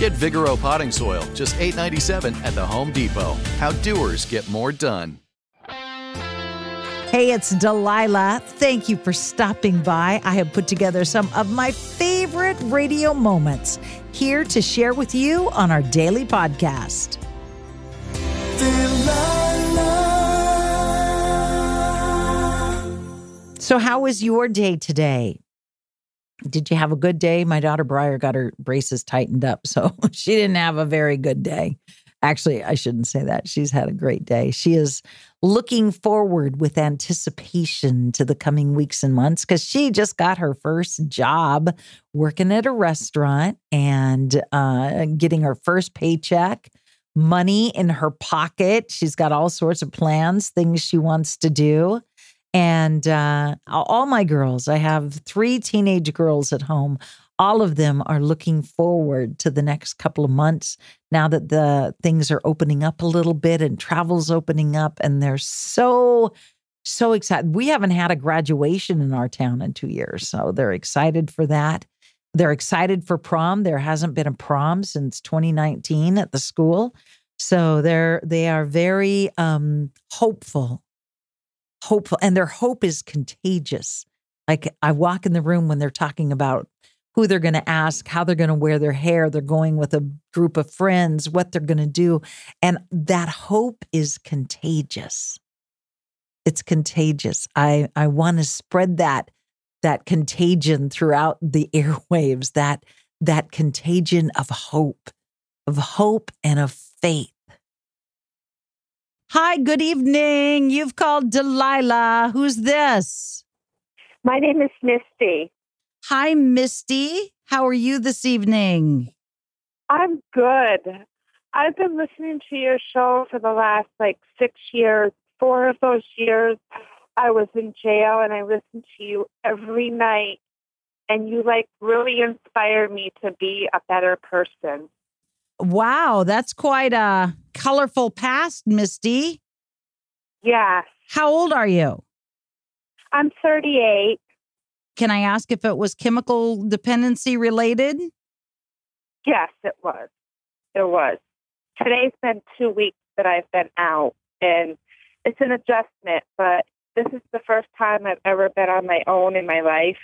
Get Vigoro potting soil, just $8.97 at the Home Depot. How doers get more done. Hey, it's Delilah. Thank you for stopping by. I have put together some of my favorite radio moments here to share with you on our daily podcast. So, how was your day today? Did you have a good day? My daughter Briar got her braces tightened up, so she didn't have a very good day. Actually, I shouldn't say that. She's had a great day. She is looking forward with anticipation to the coming weeks and months because she just got her first job working at a restaurant and uh, getting her first paycheck, money in her pocket. She's got all sorts of plans, things she wants to do. And uh, all my girls, I have three teenage girls at home. All of them are looking forward to the next couple of months now that the things are opening up a little bit and travel's opening up. And they're so, so excited. We haven't had a graduation in our town in two years. So they're excited for that. They're excited for prom. There hasn't been a prom since 2019 at the school. So they're they are very um, hopeful hopeful and their hope is contagious. Like I walk in the room when they're talking about who they're going to ask, how they're going to wear their hair, they're going with a group of friends, what they're going to do. And that hope is contagious. It's contagious. I, I want to spread that that contagion throughout the airwaves, that that contagion of hope, of hope and of faith. Hi, good evening. You've called Delilah. Who's this? My name is Misty. Hi, Misty. How are you this evening? I'm good. I've been listening to your show for the last like six years. Four of those years, I was in jail and I listened to you every night. And you like really inspired me to be a better person. Wow, that's quite a colorful past, Misty. Yes. How old are you? I'm 38. Can I ask if it was chemical dependency related? Yes, it was. It was. Today's been two weeks that I've been out, and it's an adjustment, but this is the first time I've ever been on my own in my life.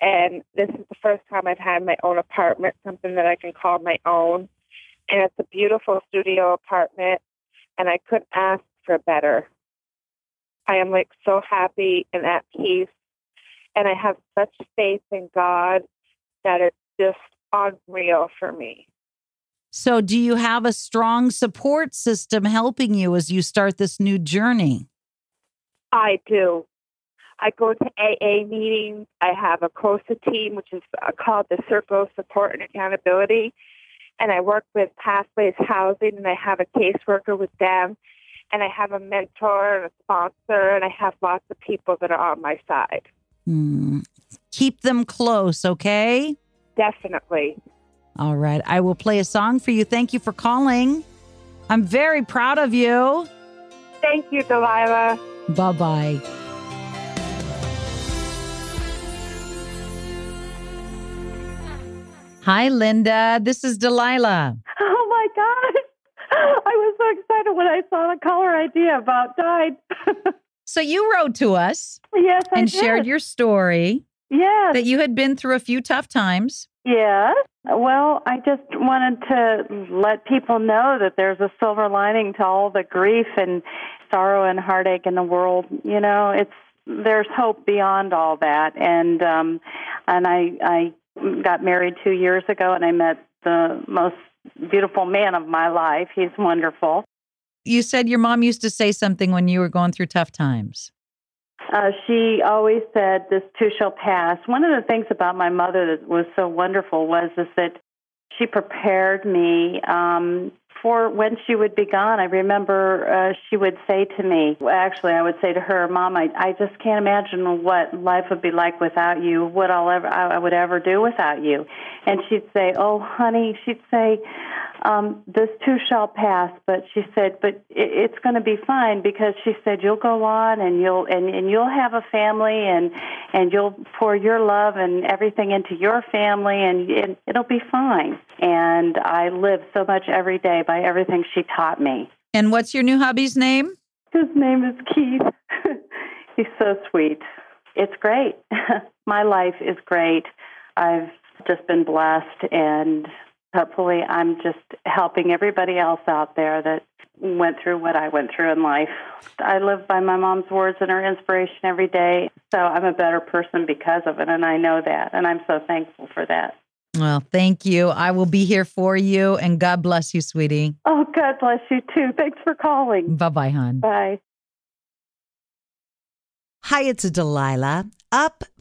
And this is the first time I've had my own apartment, something that I can call my own and it's a beautiful studio apartment, and I couldn't ask for better. I am like so happy and at peace, and I have such faith in God that it's just unreal for me. So, do you have a strong support system helping you as you start this new journey? I do. I go to AA meetings. I have a COSA team, which is uh, called the Circle of Support and Accountability and I work with Pathways Housing, and I have a caseworker with them, and I have a mentor and a sponsor, and I have lots of people that are on my side. Mm. Keep them close, okay? Definitely. All right. I will play a song for you. Thank you for calling. I'm very proud of you. Thank you, Delilah. Bye bye. Hi, Linda. This is Delilah. Oh my gosh. I was so excited when I saw the caller idea about died. So you wrote to us yes, I and did. shared your story Yes. that you had been through a few tough times. Yes. Well, I just wanted to let people know that there's a silver lining to all the grief and sorrow and heartache in the world. You know, it's there's hope beyond all that. And um and I I got married 2 years ago and I met the most beautiful man of my life. He's wonderful. You said your mom used to say something when you were going through tough times. Uh, she always said, "This too shall pass." One of the things about my mother that was so wonderful was is that she prepared me um, for when she would be gone. I remember uh, she would say to me, actually, I would say to her, "Mom, I, I just can't imagine what life would be like without you. What I'll ever I would ever do without you." And she'd say, "Oh, honey," she'd say. Um, this too shall pass, but she said, but it, it's going to be fine because she said you'll go on and you'll and, and you'll have a family and and you'll pour your love and everything into your family and, and it'll be fine. And I live so much every day by everything she taught me. And what's your new hubby's name? His name is Keith. He's so sweet. It's great. My life is great. I've just been blessed and hopefully I'm just helping everybody else out there that went through what I went through in life. I live by my mom's words and her inspiration every day. So I'm a better person because of it and I know that and I'm so thankful for that. Well, thank you. I will be here for you and God bless you, sweetie. Oh, God bless you too. Thanks for calling. Bye bye, hon. Bye. Hi, it's Delilah. Up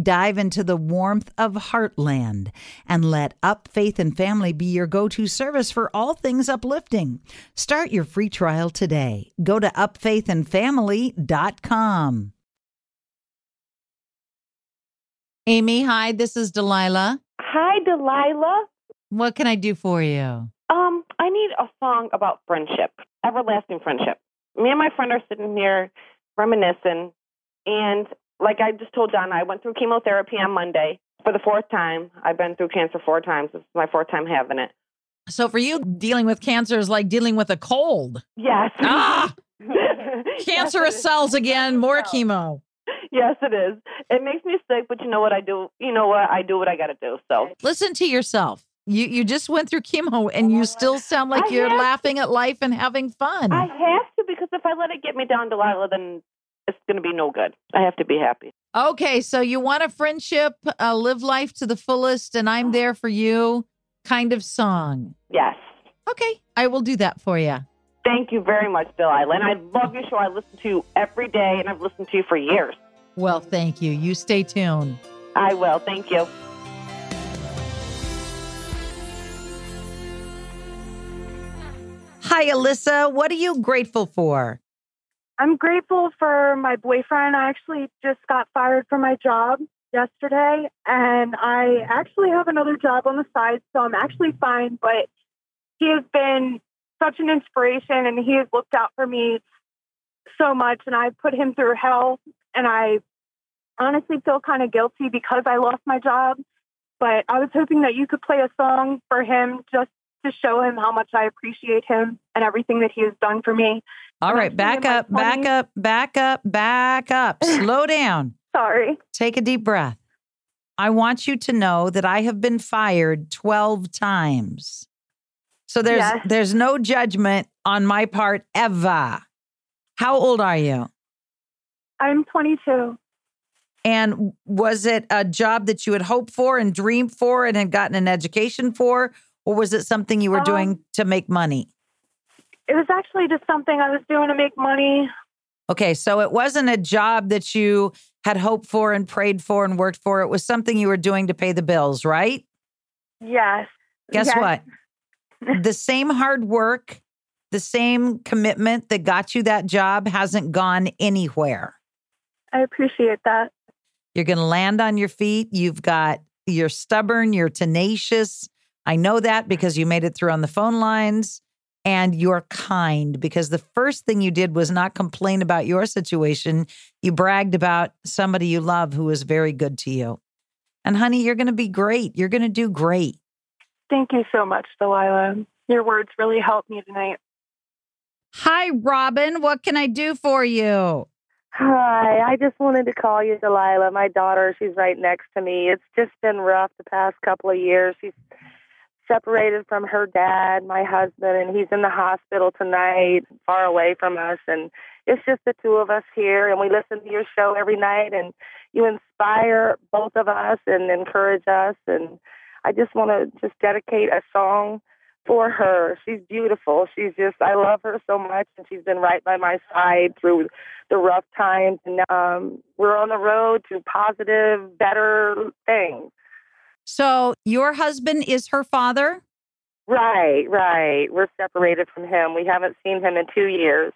Dive into the warmth of Heartland and let Up Faith and Family be your go to service for all things uplifting. Start your free trial today. Go to upfaithandfamily.com. Amy, hi, this is Delilah. Hi, Delilah. What can I do for you? Um, I need a song about friendship, everlasting friendship. Me and my friend are sitting here reminiscing, and like I just told John, I went through chemotherapy on Monday for the fourth time. I've been through cancer four times. This is my fourth time having it. So, for you, dealing with cancer is like dealing with a cold. Yes. Ah, cancerous is. cells again, more chemo. Yes, it is. It makes me sick, but you know what I do? You know what? I do what I got to do. So Listen to yourself. You you just went through chemo and you still sound like I you're laughing at life and having fun. I have to because if I let it get me down, Delilah, then it's going to be no good. I have to be happy. okay, so you want a friendship, uh, live life to the fullest, and I'm there for you kind of song. Yes. Okay, I will do that for you. Thank you very much, Delilah. And I love your show. I listen to you every day, and I've listened to you for years. Well, thank you. You stay tuned. I will. Thank you. Hi, Alyssa. What are you grateful for? I'm grateful for my boyfriend. I actually just got fired from my job yesterday, and I actually have another job on the side, so I'm actually fine. But he has been such an inspiration, and he has looked out for me so much, and I put him through hell, and I honestly feel kind of guilty because I lost my job. But I was hoping that you could play a song for him just to show him how much I appreciate him and everything that he has done for me. All right, back up, back up, back up, back up. Slow down. Sorry. Take a deep breath. I want you to know that I have been fired 12 times. So there's Yes. there's no judgment on my part ever. How old are you? I'm 22. And was it a job that you had hoped for and dreamed for and had gotten an education for or was it something you were Um, doing to make money? It was actually just something I was doing to make money. Okay, so it wasn't a job that you had hoped for and prayed for and worked for. It was something you were doing to pay the bills, right? Yes. Guess Yes. what? the same hard work, the same commitment that got you that job hasn't gone anywhere. I appreciate that. You're going to land on your feet. You've got, you're stubborn, you're tenacious. I know that because you made it through on the phone lines and you're kind because the first thing you did was not complain about your situation. You bragged about somebody you love who was very good to you. And honey, you're going to be great. You're going to do great. Thank you so much, Delilah. Your words really helped me tonight. Hi, Robin. What can I do for you? Hi, I just wanted to call you Delilah. My daughter, she's right next to me. It's just been rough the past couple of years. She's separated from her dad, my husband, and he's in the hospital tonight, far away from us. And it's just the two of us here, and we listen to your show every night, and you inspire both of us and encourage us. And I just want to just dedicate a song for her. She's beautiful. She's just, I love her so much, and she's been right by my side through the rough times. And um, we're on the road to positive, better things. So, your husband is her father? Right, right. We're separated from him. We haven't seen him in two years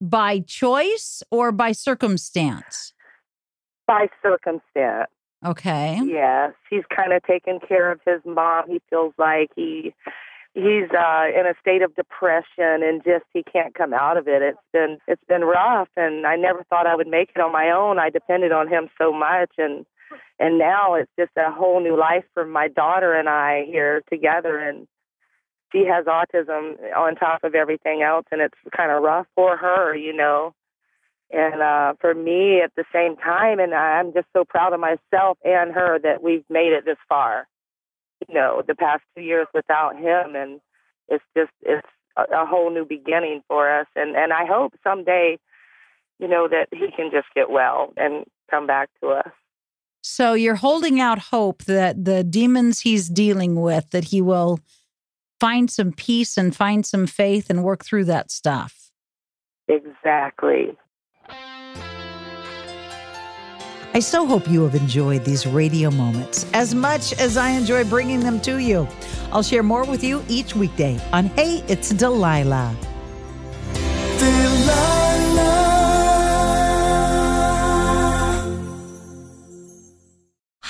By choice or by circumstance? by circumstance. Okay. Yes, he's kind of taken care of his mom. He feels like he he's uh in a state of depression and just he can't come out of it. It's been it's been rough and I never thought I would make it on my own. I depended on him so much and and now it's just a whole new life for my daughter and I here together and she has autism on top of everything else and it's kind of rough for her, you know. And uh for me at the same time and I'm just so proud of myself and her that we've made it this far. You know, the past 2 years without him and it's just it's a, a whole new beginning for us and and I hope someday you know that he can just get well and come back to us. So, you're holding out hope that the demons he's dealing with, that he will find some peace and find some faith and work through that stuff. Exactly. I so hope you have enjoyed these radio moments as much as I enjoy bringing them to you. I'll share more with you each weekday on Hey, It's Delilah.